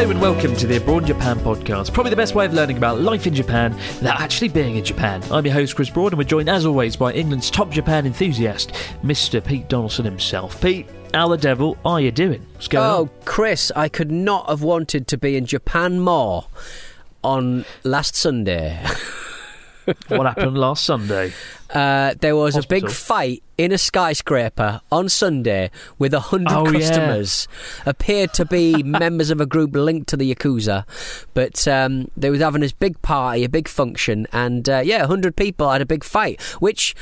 Hello and welcome to the Abroad Japan podcast. Probably the best way of learning about life in Japan without actually being in Japan. I'm your host, Chris Broad, and we're joined as always by England's top Japan enthusiast, Mr. Pete Donaldson himself. Pete, how the devil are you doing? What's going Oh, on? Chris, I could not have wanted to be in Japan more on last Sunday. What happened last Sunday? Uh, there was a big fight in a skyscraper on Sunday with a hundred Oh, yeah. customers. Appeared to be members of a group linked to the Yakuza, but um, they was having this big party, a big function, and uh, yeah, a hundred people had a big fight, which.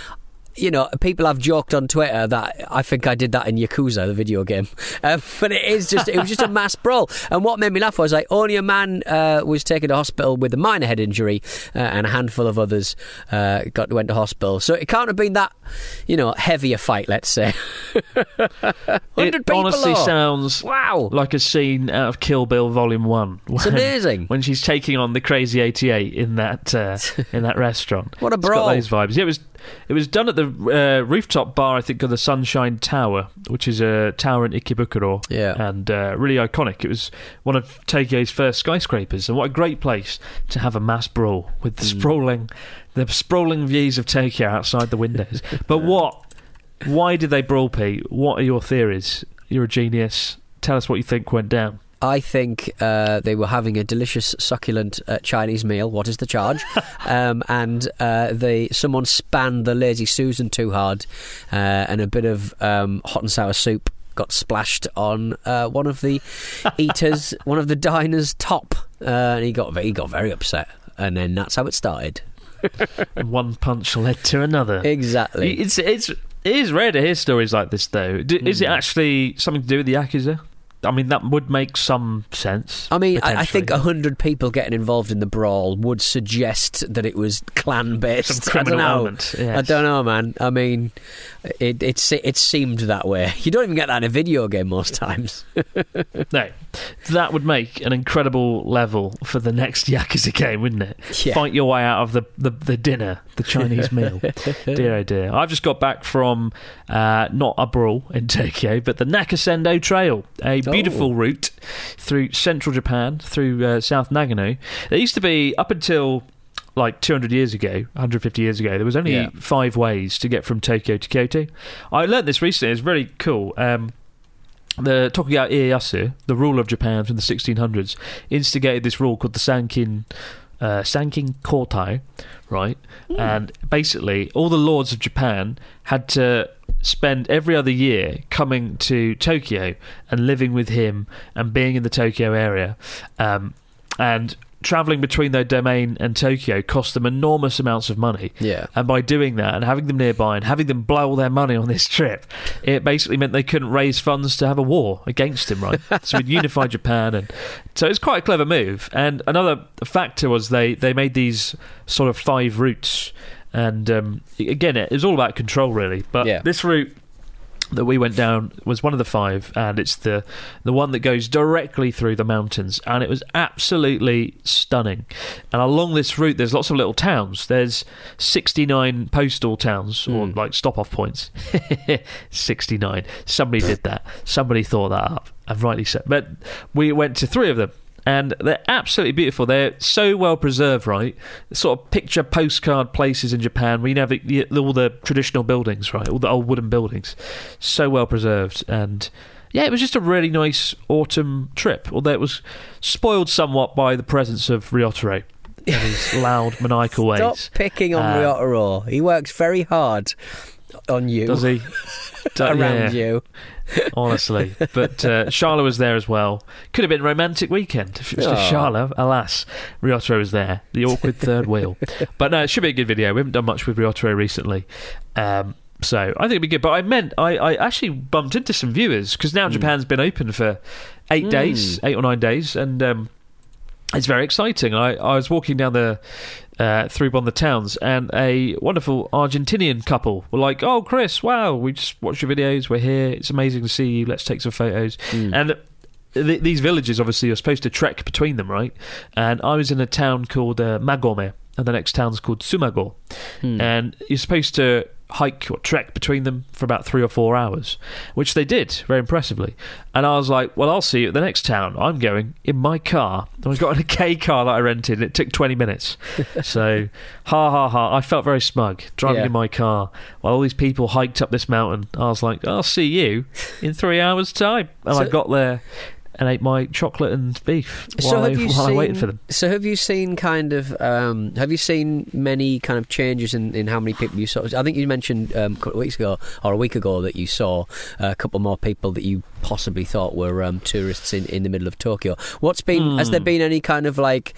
You know, people have joked on Twitter that I think I did that in Yakuza, the video game. Uh, but it is just, it was just a mass brawl. And what made me laugh was like, only a man uh, was taken to hospital with a minor head injury, uh, and a handful of others uh, got went to hospital. So it can't have been that, you know, heavy a fight, let's say. 100 It honestly sounds Wow. like a scene out of Kill Bill Volume One. It's when- amazing. when she's taking on the crazy eighty-eight in that uh, in that restaurant. What a It's got brawl. those vibes. Yeah, it was it was done at the uh, rooftop bar, I think, of the Sunshine Tower, which is a tower in Ikebukuro. Yeah. and uh, really iconic. It was one of Tokyo's first skyscrapers, and what a great place to have a mass brawl with the Hmm. sprawling, the sprawling views of Tokyo outside the windows. but what? Why did they brawl, Pete? What are your theories? You're a genius. Tell us what you think went down. I think uh, they were having a delicious, succulent uh, Chinese meal. What is the charge? um, and uh, they someone spanned the lazy Susan too hard, uh, and a bit of um, hot and sour soup got splashed on uh, one of the eaters, one of the diners' top, uh, and he got he got very upset. And then that's how it started. one punch led to another. Exactly. It's it's it is rare to hear stories like this, though. Is it Hmm. actually something to do with the yakuza? I mean, that would make some sense. I mean, I, I think a hundred people getting involved in the brawl would suggest that it was clan based. I don't know. element, yes. I don't know, man. I mean, it it it seemed that way. You don't even get that in a video game most times. no, that would make an incredible level for the next yakuza game, wouldn't it? Yeah. Fight your way out of the, the, the dinner, the Chinese meal. dear oh dear. I've just got back from uh, not a brawl in Tokyo, but the Nakasendo Trail, a Oh. beautiful route through central Japan, through uh, South Nagano. There used to be up until like 200 years ago, 150 years ago, there was only Yeah. five ways to get from Tokyo to Kyoto. I learned this recently. It's really cool. Um, the Tokugawa Ieyasu, the ruler of Japan from the 1600s, instigated this rule called the Sankin uh, Sankin Kotai, right? And basically, all the lords of Japan had to spend every other year coming to Tokyo and living with him and being in the Tokyo area. Um, and traveling between their domain and Tokyo cost them enormous amounts of money. Yeah. And by doing that and having them nearby and having them blow all their money on this trip, it basically meant they couldn't raise funds to have a war against him, right? so it unified Japan. And so it's quite a clever move. And another factor was they, they made these sort of five routes. And um, again, it was all about control, really. But Yeah. this route that we went down was one of the five, and it's the the one that goes directly through the mountains, and it was absolutely stunning. And along this route, there's lots of little towns. There's 69 postal towns or hmm. like stop off points. 69. Somebody did that. Somebody thought that up, and rightly so. But we went to three of them and they're absolutely beautiful. They're so well preserved, right? Sort of picture postcard places in Japan where you have all the traditional buildings, right? All the old wooden buildings, so well preserved, and yeah, it was just a really nice autumn trip. Although it was spoiled somewhat by the presence of Ryotaro his loud, maniacal Stop ways. picking on Uh, Ryotaro. He works very hard on you. Does he? Around yeah. you. Honestly. But uh, Charla was there as well. Could have been a romantic weekend if it was just Charla. Alas, Ryotaro was there. The awkward third wheel. But no, it should be a good video. We haven't done much with Ryotaro recently. Um, so I think it'd be good. But I meant, I, I actually bumped into some viewers because now Japan's been open for eight days, eight or nine days. And um, it's very exciting. I, I was walking down the uh, through Bon the Towns, and a wonderful Argentinian couple were like, "Oh, Chris, wow, we just watched your videos. We're here. It's amazing to see you. Let's take some photos." And th- these villages, obviously, you're supposed to trek between them, right? And I was in a town called uh, Magome, and the next town's called Tsumago, and you're supposed to hike or trek between them for about three or four hours, which they did very impressively. And I was like, "Well, I'll see you at the next town. I'm going in my car." And I was got a K car that I rented. And it took 20 minutes, so ha ha ha. I felt very smug driving Yeah. in my car while all these people hiked up this mountain. I was like, "I'll see you in three hours' time," and I got there. And ate my chocolate and beef while, so I, have you while seen, I waited for them. So have you seen kind of um, have you seen many kind of changes in, in how many people you saw? I think you mentioned um, a couple of weeks ago or a week ago that you saw a couple more people that you possibly thought were um, tourists in, in the middle of Tokyo. What's been has Hmm. there been any kind of like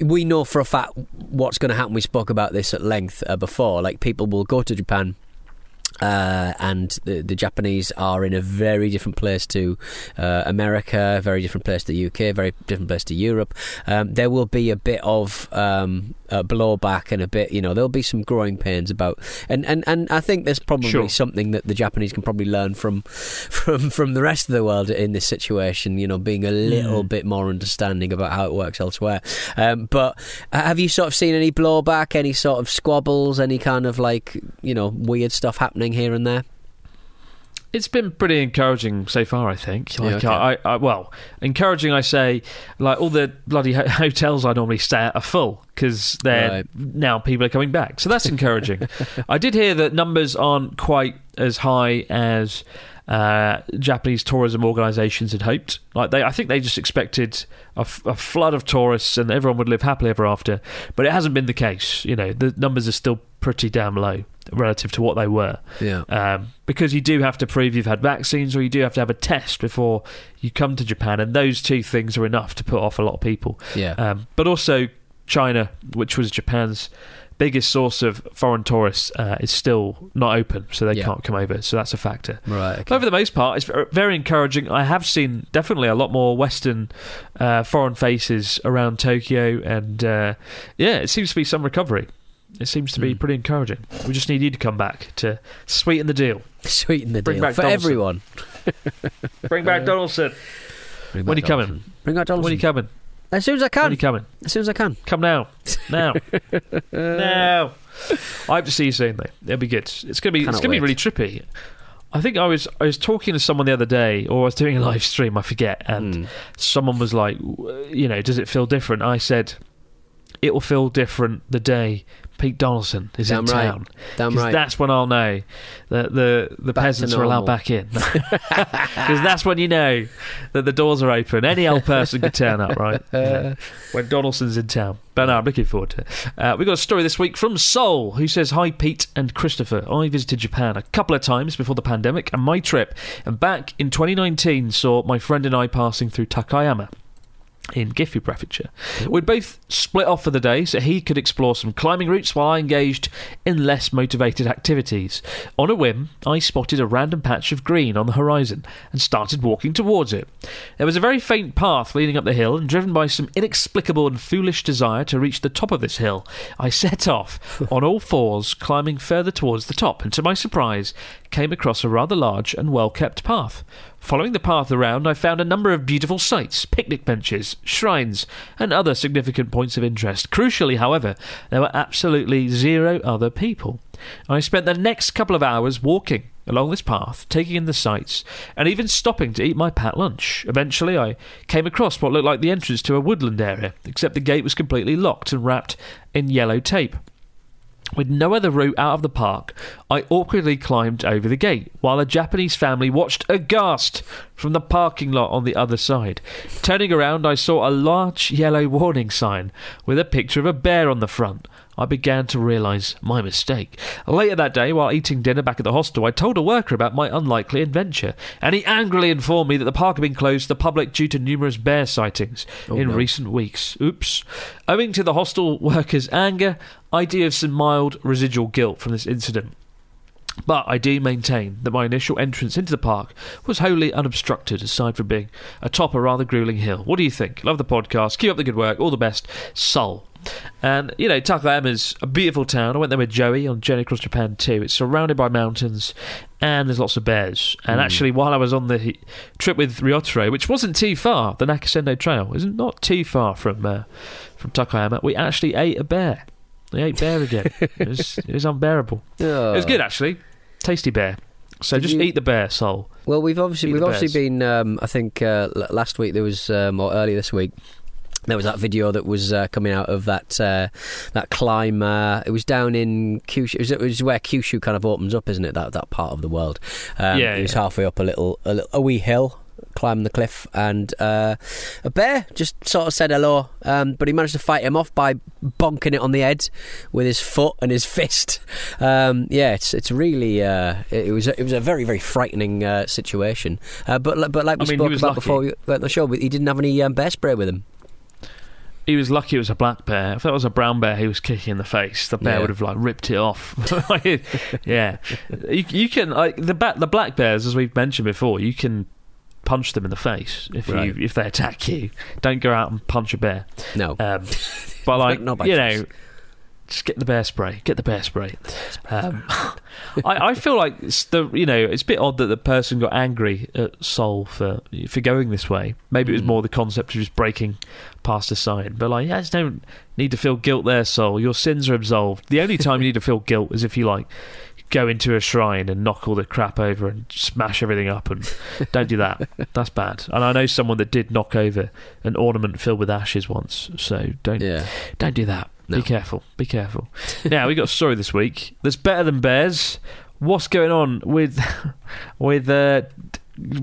we know for a fact what's going to happen. We spoke about this at length uh, before. Like people will go to Japan. Uh, and the, the Japanese are in a very different place to uh, America, very different place to the UK, very different place to Europe. Um, there will be a bit of um, uh, blowback and a bit, you know, there'll be some growing pains about, and, and, and I think there's probably Sure. something that the Japanese can probably learn from from from the rest of the world in this situation. You know, being a little bit more understanding about how it works elsewhere. Um, but have you sort of seen any blowback, any sort of squabbles, any kind of like you know weird stuff happening here and there? It's been pretty encouraging so far, I think. Yeah, Like, okay. I, I, well, encouraging, I say, like all the bloody ho- hotels I normally stay at are full because they're Right. now people are coming back. So that's encouraging. I did hear that numbers aren't quite as high as uh, Japanese tourism organisations had hoped. Like they, I think they just expected a, f- a flood of tourists and everyone would live happily ever after. But it hasn't been the case. You know, the numbers are still pretty damn low relative to what they were Yeah. um, because you do have to prove you've had vaccines or you do have to have a test before you come to Japan, and those two things are enough to put off a lot of people. Yeah. Um, but also, China, which was Japan's biggest source of foreign tourists, uh, is still not open, so they Yeah. can't come over. So that's a factor. Right. But for the most part, it's very encouraging. I have seen definitely a lot more Western uh, foreign faces around Tokyo, and uh, yeah, it seems to be some recovery. It seems to be pretty encouraging. We just need you to come back to sweeten the deal. Sweeten the Bring deal back for Donaldson. everyone. Bring back Donaldson. Bring When are you coming? Bring back Donaldson. When are you coming? as soon as I When can. are you coming? As soon as I can. Come now. Now. now. I hope to see you soon though. It'll be good. It's gonna be it's gonna be really trippy. I think I was I was talking to someone the other day, or I was doing a live stream. I forget, and Hmm. someone was like, you know, does it feel different? I said, it will feel different the day Pete Donaldson is Damn in right. town. Damn right. That's when I'll know that the the Back peasants are allowed back in. Because that's when you know that the doors are open. Any old person could turn up, right? Yeah. When Donaldson's in town. But no, I'm looking forward to it. Uh, we got a story this week from Sol, who says, Hi, Pete and Christopher. I visited Japan a couple of times before the pandemic, and my trip And back in 2019 saw my friend and I passing through Takayama in Gifu Prefecture. We'd both split off for the day so he could explore some climbing routes while I engaged in less motivated activities. On a whim, I spotted a random patch of green on the horizon and started walking towards it. There was a very faint path leading up the hill, and driven by some inexplicable and foolish desire to reach the top of this hill, I set off on all fours, climbing further towards the top, and to my surprise, came across a rather large and well kept path. Following the path around, I found a number of beautiful sights, picnic benches, shrines, and other significant points of interest. Crucially, however, there were absolutely zero other people. I spent the next couple of hours walking along this path, taking in the sights, and even stopping to eat my pat lunch. Eventually, I came across what looked like the entrance to a woodland area, except the gate was completely locked and wrapped in yellow tape. With no other route out of the park, I awkwardly climbed over the gate, while a Japanese family watched aghast from the parking lot on the other side. Turning around, I saw a large yellow warning sign with a picture of a bear on the front. I began to realise my mistake. Later that day, while eating dinner back at the hostel, I told a worker about my unlikely adventure, and he angrily informed me that the park had been closed to the public due to numerous bear sightings oh, in no. recent weeks. Oops. Owing to the hostel workers' anger, I do have some mild residual guilt from this incident. But I do maintain that my initial entrance into the park was wholly unobstructed, aside from being atop a rather grueling hill. What do you think? Love the podcast. Keep up the good work. All the best. Sol. And, you know, Takayama's a beautiful town. I went there with Joey on Journey Across Japan too. It's surrounded by mountains and there's lots of bears. And actually, while I was on the trip with Ryotaro, which wasn't too far, the Nakasendo Trail isn't not too far from uh, from Takayama, we actually ate a bear. We ate bear again. it, was, it was unbearable. It was good, actually. Tasty bear. So just you- eat the bear, soul. Well, we've obviously Eat we've obviously bears. been. Um, I think uh, last week there was, um, or earlier this week. There was that video that was uh, coming out of that uh, that climb. Uh, it was down in Kyushu. It was, it was where Kyushu kind of opens up, isn't it? That that part of the world. Um, Yeah, It was yeah. halfway up a little, a, little, a wee hill. Climbed the cliff, and uh, a bear just sort of said hello. Um, but he managed to fight him off by bonking it on the head with his foot and his fist. Um, yeah, it's it's really uh, it, it was a, it was a very very frightening uh, situation. Uh, but but like we I mean, spoke about lucky. before we went on the show, he didn't have any um, bear spray with him. He was lucky it was a black bear. If that was a brown bear he was kicking in the face, the bear Yeah. would have like ripped it off. yeah, you, you can like the ba- the black bears, as we've mentioned before. You can punch them in the face if Right. you if they attack you. Don't go out and punch a bear. No, Um, but like you choice. know, just get the bear spray. Get the bear spray. Um, I, I feel like it's the you know it's a bit odd that the person got angry at Sol for for going this way. Maybe it was Mm. more the concept of just breaking past a sign. But like, yeah, just don't need to feel guilt there, Sol. Your sins are absolved. The only time you need to feel guilt is if you like go into a shrine and knock all the crap over and smash everything up and don't do that that's bad and i know someone that did knock over an ornament filled with ashes once so don't yeah, don't do that. No. Be careful. Be careful. now we got a story this week. That's better than bears. What's going on with with uh,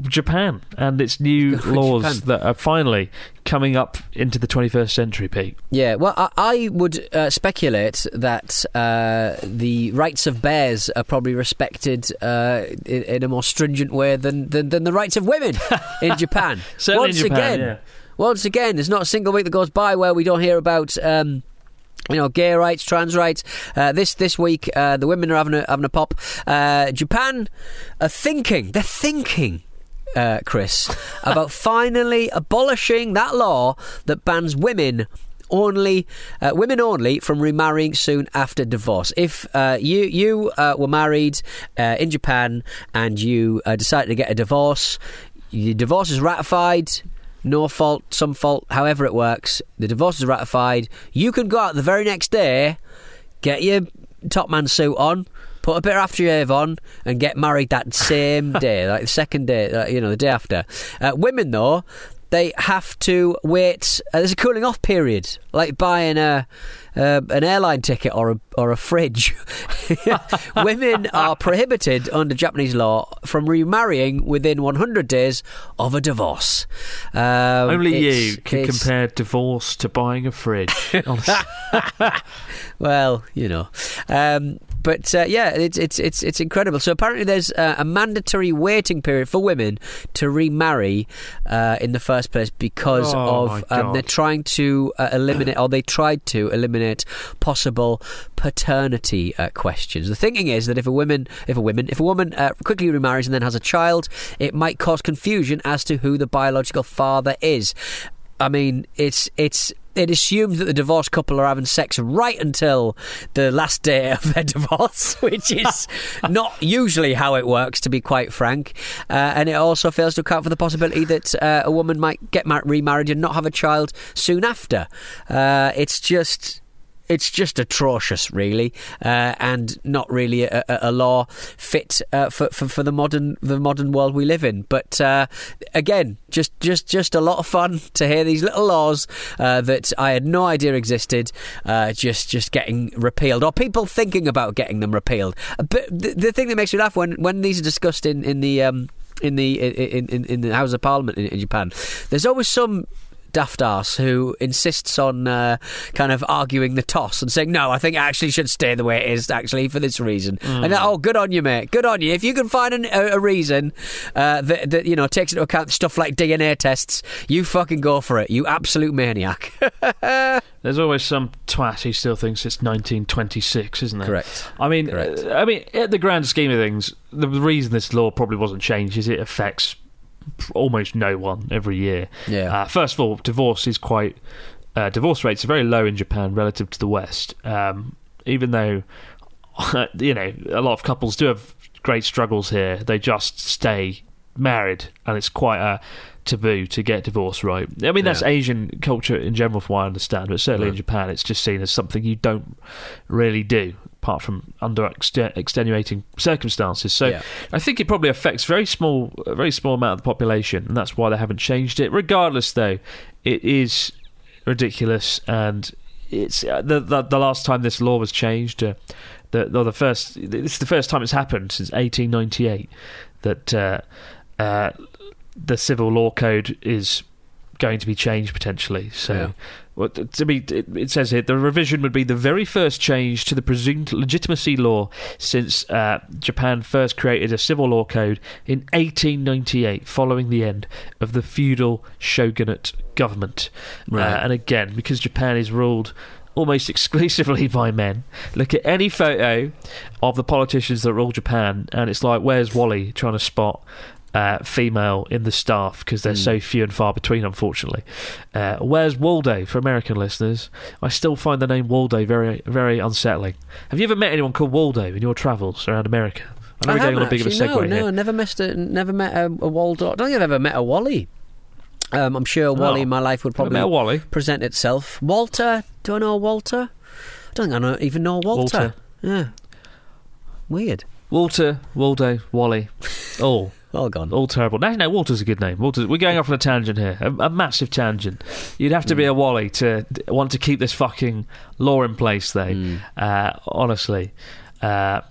Japan and its new laws Japan. that are finally coming up into the 21st century, Pete? yeah. Well, I, I would uh, speculate that uh, the rights of bears are probably respected uh, in, in a more stringent way than, than than the rights of women in Japan. Certainly Once in Japan, again, yeah. once again, there's not a single week that goes by where we don't hear about. Um, you know, gay rights, trans rights. Uh, this this week, uh, the women are having a having a pop. Uh, Japan are thinking. They're thinking. Uh, Chris, about finally abolishing that law that bans women only uh, women only from remarrying soon after divorce. If uh, you you uh, were married uh, in Japan and you uh, decided to get a divorce, your divorce is ratified. No fault, some fault, however it works. The divorce is ratified. You can go out the very next day, get your top man suit on, put a bit of aftershave on, and get married that same day, like the second day, you know, the day after. Uh, women, though, they have to wait. Uh, there's a cooling off period, like buying a uh, an airline ticket or a or a fridge. Women are prohibited under Japanese law from remarrying within 100 days of a divorce. Um, Only you can compare divorce to buying a fridge. Well, you know, um, but uh, yeah, it's it's it's it's incredible. So apparently, there's uh, a mandatory waiting period for women to remarry uh, in the first place because Oh, of um, they're trying to uh, eliminate, or they tried to eliminate possible paternity uh, questions. The thinking is that if a woman, if a woman, if a woman uh, quickly remarries and then has a child, it might cause confusion as to who the biological father is. I mean, it's it's it assumes that the divorced couple are having sex right until the last day of their divorce, which is not usually how it works, to be quite frank. Uh, and it also fails to account for the possibility that uh, a woman might get remarried and not have a child soon after. Uh, it's just it's just atrocious, really, uh, and not really a, a, a law fit uh, for, for, for the modern the modern world we live in. But uh, again, just just just a lot of fun to hear these little laws uh, that I had no idea existed, uh, just just getting repealed, or people thinking about getting them repealed. But the, the thing that makes me laugh when when these are discussed in in the um, in the in, in, in the House of Parliament in, in Japan, there's always some daft ass who insists on uh, kind of arguing the toss and saying, no, I think it actually should stay the way it is, actually, for this reason. Mm. And oh, good on you, mate. Good on you. If you can find an, a, a, reason uh, that, that, you know, takes into account stuff like DNA tests, you fucking go for it, you absolute maniac. There's always some twat who still thinks it's 1926, isn't there? Correct. I mean, Correct. Uh, I mean, at the grand scheme of things, the reason this law probably wasn't changed is it affects almost no one every year. Yeah. Uh, first of all, divorce is quite uh, divorce rates are very low in Japan relative to the West. Um, even though you know a lot of couples do have great struggles here, they just stay married, and it's quite a taboo to get divorced right. I mean, that's Yeah. Asian culture in general, from what I understand, but certainly in Japan, it's just seen as something you don't really do, apart from under ext- extenuating circumstances. So, Yeah. I think it probably affects very small, a very small amount of the population, and that's why they haven't changed it. Regardless, though, it is ridiculous, and it's uh, the, the the last time this law was changed. Uh, the, the the first this is the first time it's happened since 1898 that uh, uh, the civil law code is going to be changed potentially. So, Yeah. Well, to me, it, it says here the revision would be the very first change to the presumed legitimacy law since uh, Japan first created a civil law code in 1898, following the end of the feudal shogunate government. Right. Uh, and again, because Japan is ruled almost exclusively by men. Look at any photo of the politicians that rule Japan, and it's like, where's Wally trying to spot uh, female in the staff because they're so few and far between, unfortunately. Uh, where's Waldo for American listeners? I still find the name Waldo very, very unsettling. Have you ever met anyone called Waldo in your travels around America? I know we're getting on a big of a segue no, here. no, never missed a, never met a, a Waldo. I don't think I've ever met a Wally. Um, I'm sure Wally Oh. in my life would probably Wally? present itself. Walter, do I know Walter? I don't think I know, even know Walter. Walter. Yeah, weird. Walter, Waldo, Wally. All. All gone. All terrible. No, no, Walter's a good name. Walter's, we're going off on a tangent here, a, a massive tangent. You'd have to Hmm. be a Wally to want to keep this fucking law in place, though. Hmm. Uh, honestly, uh,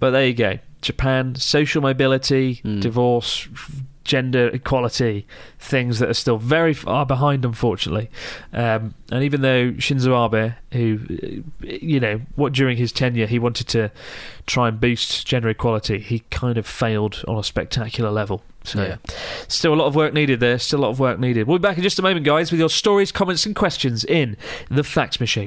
but there you go. Japan, social mobility, Hmm. divorce, gender equality, things that are still very far behind, unfortunately. Um, and even though Shinzo Abe, who, you know, what during his tenure he wanted to try and boost gender equality, he kind of failed on a spectacular level. So, Yeah. still a lot of work needed there. Still a lot of work needed. We'll be back in just a moment, guys, with your stories, comments, and questions in the Fax Machine.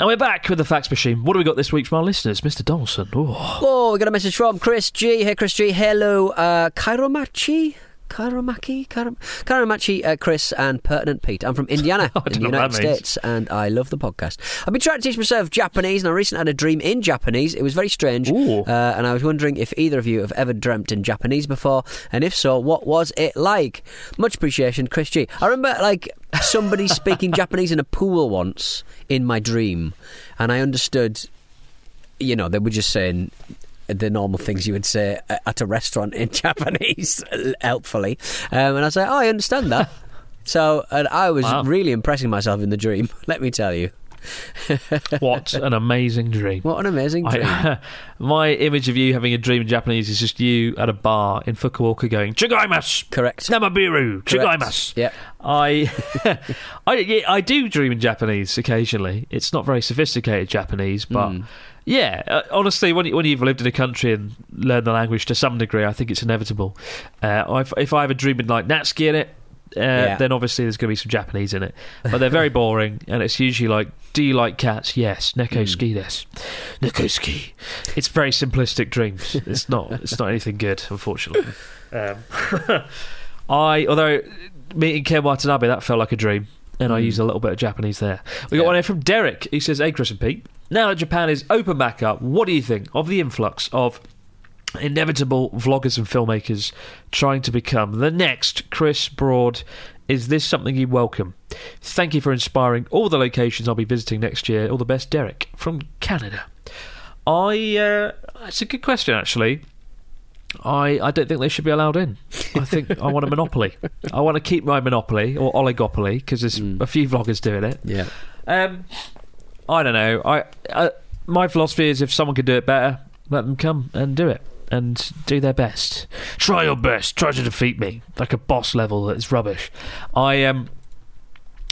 And we're back with the fax machine. What do we got this week from our listeners? Mr. Donaldson. Oh. Oh, we got a message from Chris G. Hey, Chris G. Hello, uh, Kairomachi. Kairomaki? Kairo- Kairomachi, uh, Chris, and Pertinent Pete. I'm from Indiana in the United. States, and I love the podcast. I've been trying to teach myself Japanese, and I recently had a dream in Japanese. It was very strange, uh, and I was wondering if either of you have ever dreamt in Japanese before, and if so, what was it like? Much appreciation, Chris G. I remember like somebody speaking Japanese in a pool once in my dream, and I understood. You know, they were just saying the normal things you would say at a restaurant in Japanese, helpfully. Um, and I like, oh, I understand that. so, and I was Wow. really impressing myself in the dream, let me tell you. What an amazing dream. What an amazing dream. I, my image of you having a dream in Japanese is just you at a bar in Fukuoka going, Chigaimasu! Correct. Namabiru! Correct. Chigaimasu! Yep. I, I, yeah, I do dream in Japanese occasionally. It's not very sophisticated Japanese, but Hmm. Yeah, uh, honestly, when, you, when you've lived in a country and learned the language to some degree, I think it's inevitable. Uh, if, if I have a dream with like Natsuki in it, uh, Yeah. then obviously there's going to be some Japanese in it. But they're very boring, and it's usually like, do you like cats? Yes. Neko ski des. Neko ski. It's very simplistic dreams. It's not. It's not anything good, unfortunately. Um, I, although meeting Ken Watanabe, that felt like a dream, and I used a little bit of Japanese there. We got Yeah. one here from Derek. He says, "Hey, Chris and Pete. Now that Japan is open back up, what do you think of the influx of?" Inevitable vloggers and filmmakers trying to become the next Chris Broad. Is this something you welcome? Thank you for inspiring all the locations I'll be visiting next year. All the best, Derek from Canada. I. Uh, it's a good question, actually. I, I don't think they should be allowed in. I think I want a monopoly. I want to keep my monopoly or oligopoly because there's a few vloggers doing it. Yeah. Um, I don't know. I uh, my philosophy is if someone could do it better, let them come and do it and do their best. Try your best. Try to defeat me like a boss level that's rubbish. I um.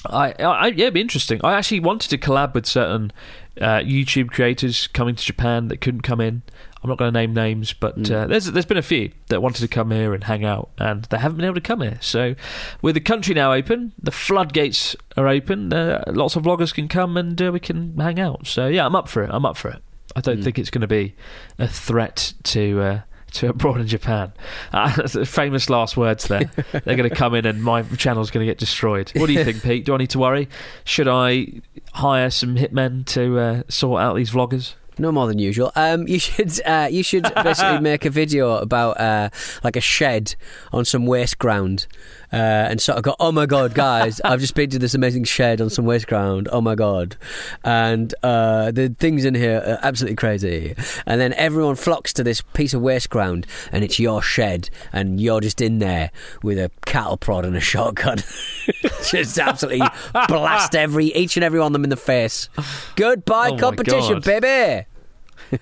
I, I yeah, it'd be interesting. I actually wanted to collab with certain uh, YouTube creators coming to Japan that couldn't come in. I'm not going to name names, but uh, there's there's been a few that wanted to come here and hang out, and they haven't been able to come here. So, with the country now open, the floodgates are open. Uh, lots of vloggers can come and uh, we can hang out. So yeah, I'm up for it. I'm up for it. I don't think it's going to be a threat to. Uh, to abroad in Japan, uh, famous last words there. They're going to come in and my channel's going to get destroyed. What do you think, Pete? Do I need to worry? Should I hire some hitmen to uh, sort out these vloggers? No more than usual. Um, you should uh, you should basically make a video about uh, like a shed on some waste ground, uh, and sort of go, "Oh my god, guys, I've just been to this amazing shed on some waste ground. Oh my god, and uh, the things in here are absolutely crazy." And then everyone flocks to this piece of waste ground, and it's your shed, and you're just in there with a cattle prod and a shotgun, just absolutely blast every each and every one of them in the face. Goodbye Oh competition, baby.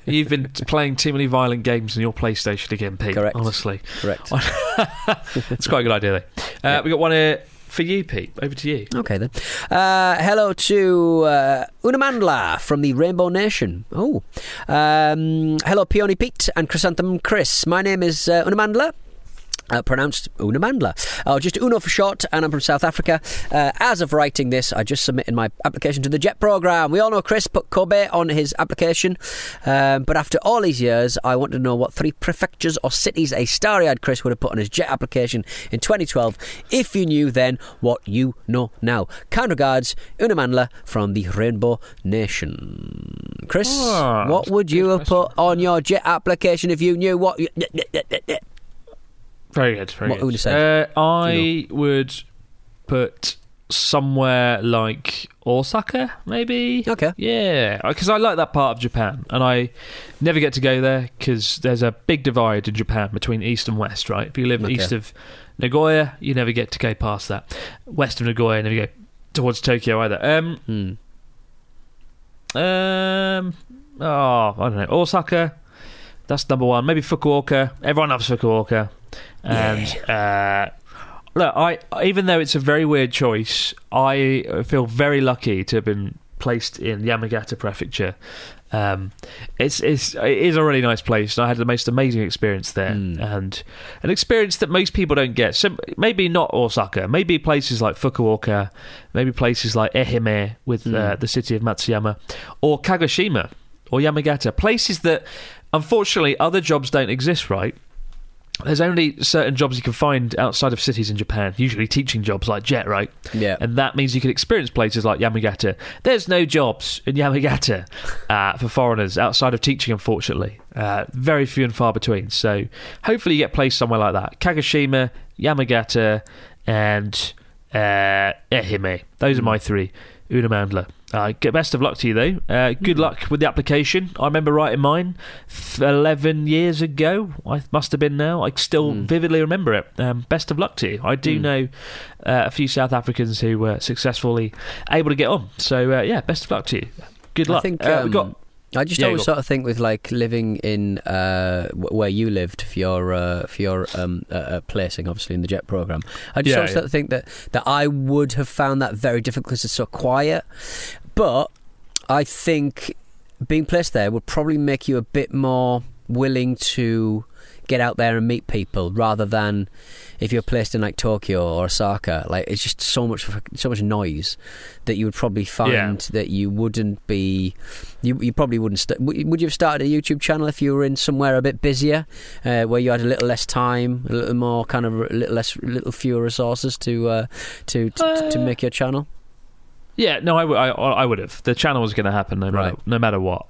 You've been playing too many violent games on your PlayStation again, Pete. Correct. Honestly, Correct. it's quite a good idea. Though. Uh, We got one here for you, Pete. Over to you. Okay then. Uh, hello to uh, Unamandla from the Rainbow Nation. Oh, um, hello Peony Pete and Chrysanthemum Chris. My name is uh, Unamandla. Uh, pronounced Una Mandla, or just Uno for short, and I'm from South Africa. Uh, as of writing this, I just submitted my application to the JET program. We all know Chris put Kobe on his application, um, but after all these years, I want to know what three prefectures or cities a starry-eyed Chris would have put on his JET application in 2012. If you knew then what you know now. Kind regards, Una Mandla from the Rainbow Nation. Chris, Ah, what would you have put on your JET application if you knew what? You, Very good. Very What good. would you say? Uh, I would put somewhere like Osaka, maybe. Okay. Yeah, because I like that part of Japan, and I never get to go there because there's a big divide in Japan between east and west. Right? If you live Okay. east of Nagoya, you never get to go past that. West of Nagoya, you never go towards Tokyo either. Um, Hmm. um, oh, I don't know. Osaka, that's number one. Maybe Fukuoka. Everyone loves Fukuoka. And uh, look, I even though it's a very weird choice, I feel very lucky to have been placed in Yamagata Prefecture. Um, it's it's it is a really nice place. and I had the most amazing experience there, Mm. and an experience that most people don't get. So maybe not Osaka, maybe places like Fukuoka, maybe places like Ehime with uh, the city of Matsuyama, or Kagoshima or Yamagata, places that unfortunately other jobs don't exist. Right? There's only certain jobs you can find outside of cities in Japan, usually teaching jobs like Jet, right? Yeah. And that means you can experience places like Yamagata. There's no jobs in Yamagata uh, for foreigners outside of teaching, unfortunately. Uh, very few and far between. So hopefully you get placed somewhere like that. Kagoshima, Yamagata, and uh, Ehime. Those are my three. Una Mandla. Uh, best of luck to you though. Uh, good luck with the application. I remember writing mine f- eleven years ago. I must have been now. I still vividly remember it. Um, best of luck to you. I do know uh, a few South Africans who were successfully able to get on. So uh, yeah, best of luck to you. Good luck. I think Uh, um, we got I just Yeah, always sort of think with like living in uh, where you lived for your uh, for your um, uh, placing, obviously in the jet program. I just Yeah, always yeah. sort of think that that I would have found that very difficult because it's so quiet. But I think being placed there would probably make you a bit more willing to get out there and meet people rather than if you're placed in like Tokyo or Osaka. Like it's just so much so much noise that you would probably find Yeah. that you wouldn't be you, you probably wouldn't st- would you have started a YouTube channel if you were in somewhere a bit busier uh, where you had a little less time a little more kind of a little less little fewer resources to uh, to, to to make your channel Yeah, no, I, w- I, I would have. The channel was going to happen no matter, Right. no matter what.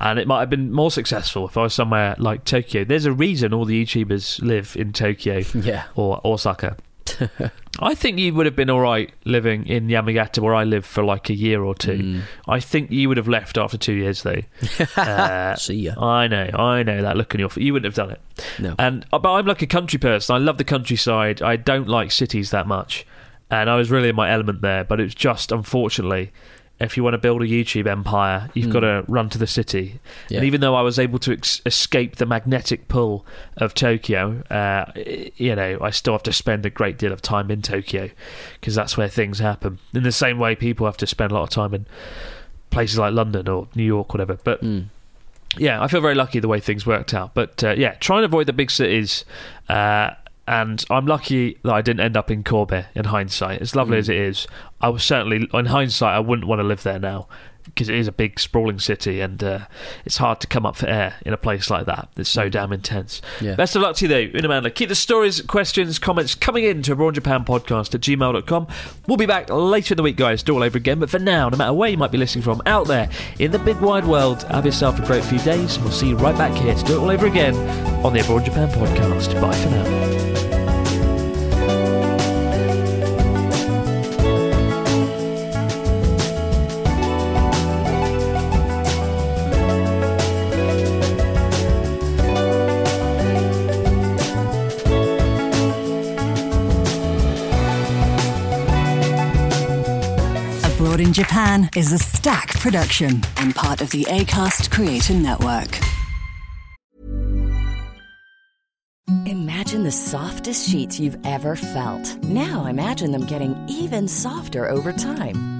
And it might have been more successful if I was somewhere like Tokyo. There's a reason all the YouTubers live in Tokyo yeah or Osaka. I think you would have been all right living in Yamagata, where I live, for like a year or two. Mm. I think you would have left after two years, though. uh, see ya I know, I know that look on your face. You wouldn't have done it. no And uh, but I'm like a country person. I love the countryside. I don't like cities that much, and I was really in my element there. But it's just unfortunately, if you want to build a YouTube empire, you've got to run to the city. Yeah. And even though I was able to ex- escape the magnetic pull of Tokyo, uh, you know, I still have to spend a great deal of time in Tokyo because that's where things happen. In the same way, people have to spend a lot of time in places like London or New York, whatever. But Mm. yeah, I feel very lucky the way things worked out. But uh, yeah, try and avoid the big cities. Uh, and I'm lucky that I didn't end up in Kobe in hindsight. As lovely as it is, I was certainly, in hindsight, I wouldn't want to live there now because it is a big, sprawling city and uh, it's hard to come up for air in a place like that. It's so damn intense. Yeah. Best of luck to you, though, Una Mandla. Keep the stories, questions, comments coming in to Abroad Japan podcast at gmail.com. We'll be back later in the week, guys, do all over again. But for now, no matter where you might be listening from out there in the big wide world, have yourself a great few days. We'll see you right back here to do it all over again on the Abroad Japan podcast. Bye for now. Japan is a Stak production and part of the ACAST Creator Network. Imagine the softest sheets you've ever felt. Now imagine them getting even softer over time.